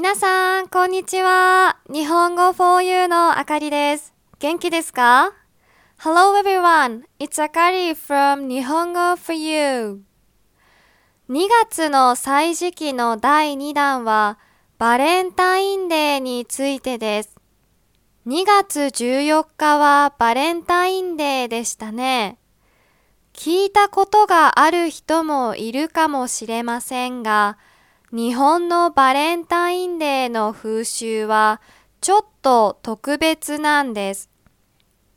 皆さん、こんにちは。日本語 for you のあかりです。元気ですか ?Hello everyone, it's Akari from 日本語 for you. 2月の歳時期の第2弾はバレンタインデーについてです。2月14日はバレンタインデーでしたね。聞いたことがある人もいるかもしれませんが、日本のバレンタインデーの風習はちょっと特別なんです。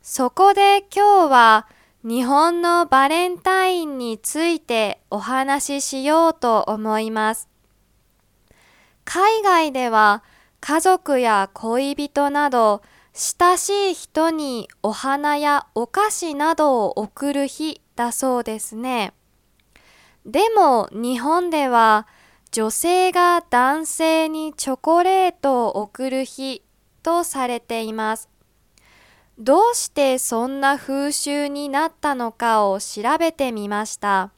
そこで今日は日本のバレンタインについてお話ししようと思います。海外では家族や恋人など親しい人にお花やお菓子などを贈る日だそうですね。でも日本では女性が男性にチョコレートを贈る日とされています。どうしてそんな風習になったのかを調べてみました。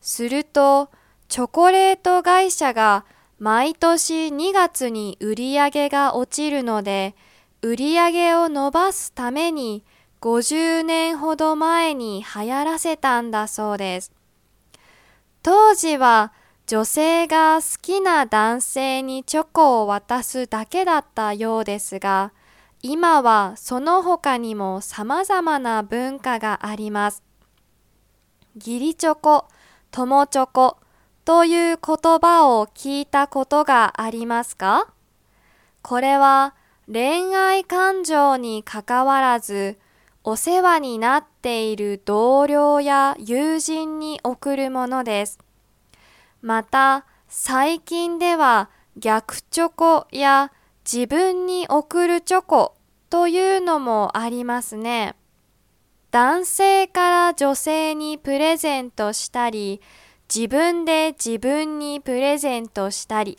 すると、チョコレート会社が毎年2月に売り上げが落ちるので、売り上げを伸ばすために50年ほど前に流行らせたんだそうです。当時は女性が好きな男性にチョコを渡すだけだったようですが、今はその他にも様々な文化があります。義理チョコ、友チョコという言葉を聞いたことがありますか？これは恋愛感情にかかわらず、お世話になっている同僚や友人に送るものです。また最近では逆チョコや自分に送るチョコというのもありますね。男性から女性にプレゼントしたり、自分で自分にプレゼントしたり、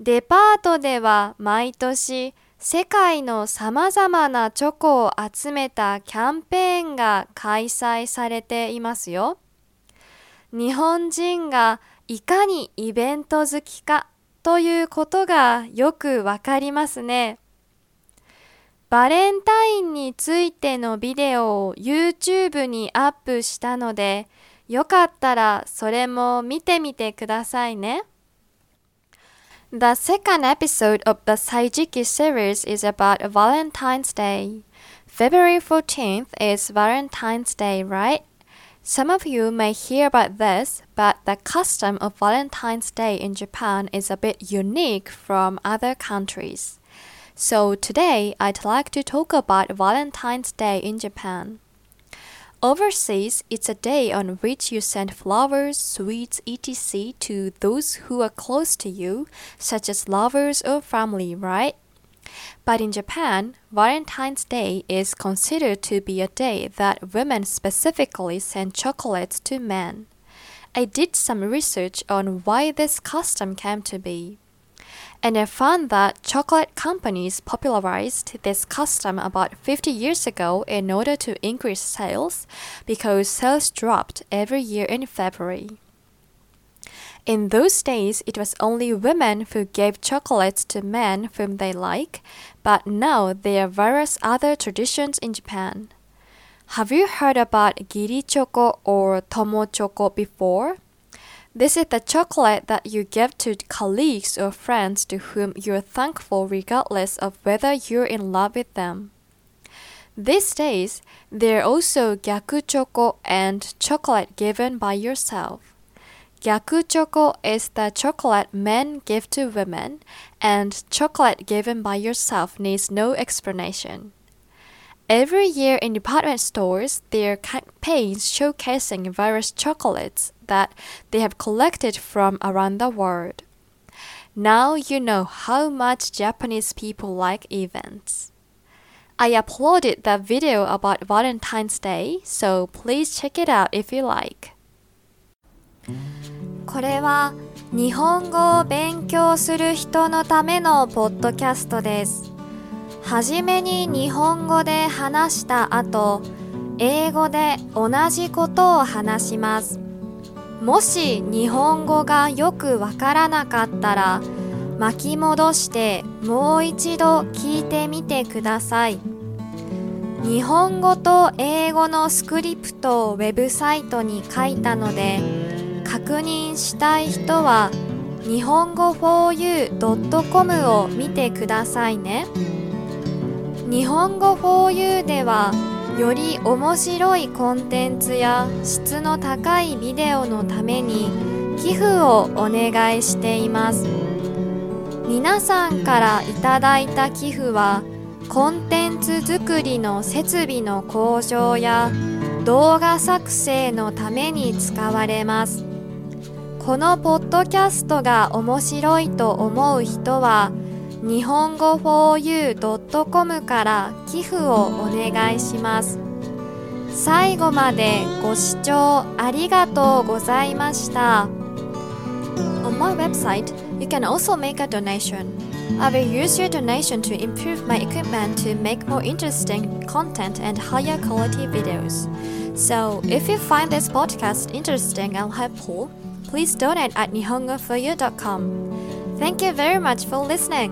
デパートでは毎年世界の様々なチョコを集めたキャンペーンが開催されていますよ。日本人がいかにイベント好きかということがよくわかりますね。バレンタインについてのビデオを YouTube にアップしたので、よかったらそれも見てみてくださいね。The second episode of the Saijiki series is about Valentine's Day. February 14th is Valentine's Day, right? Some of you may hear about this, but the custom of Valentine's Day in Japan is a bit unique from other countries. So today I'd like to talk about Valentine's Day in Japan. Overseas, it's a day on which you send flowers, sweets, etc. to those who are close to you, such as lovers or family, right? But in Japan, Valentine's Day is considered to be a day that women specifically send chocolates to men. I did some research on why this custom came to be. And I found that chocolate companies popularized this custom about 50 years ago in order to increase sales because sales dropped every year in February. In those days, it was only women who gave chocolates to men whom they like, but now there are various other traditions in Japan. Have you heard about giri choco or tomo choco before? This is the chocolate that you give to colleagues or friends to whom you're thankful regardless of whether you're in love with them. These days, there are also gyaku choco and chocolate given by yourself. Gyaku choco is the chocolate men give to women, and chocolate given by yourself needs no explanation. Every year in department stores, there are campaigns showcasing various chocolates that they have collected from around the world. Now you know how much Japanese people like events. I uploaded the video about Valentine's Day, so please check it out if you like. これは日本語を勉強する人のためのポッドキャストです。はじめに日本語で話した後、英語で同じことを話します。もし日本語がよくわからなかったら、巻き戻してもう一度聞いてみてください日本語と英語のスクリプトをウェブサイトに書いたので確認したい人は日本語 4u.com を見てくださいね。日本語 4u ではより面白いコンテンツや質の高いビデオのために寄付をお願いしています。皆さんからいただいた寄付はコンテンツ作りの設備の向上や動画作成のために使われます。このポッドキャストが面白いと思う人は日本語 4u.com から寄付をお願いします最後までご視聴ありがとうございました On my website, you can also make a donation. I will use your donation to improve my equipment to make more interesting content and higher quality videos. So, if you find this podcast interesting and helpful, please donate at nihongoforyou.com. Thank you very much for listening.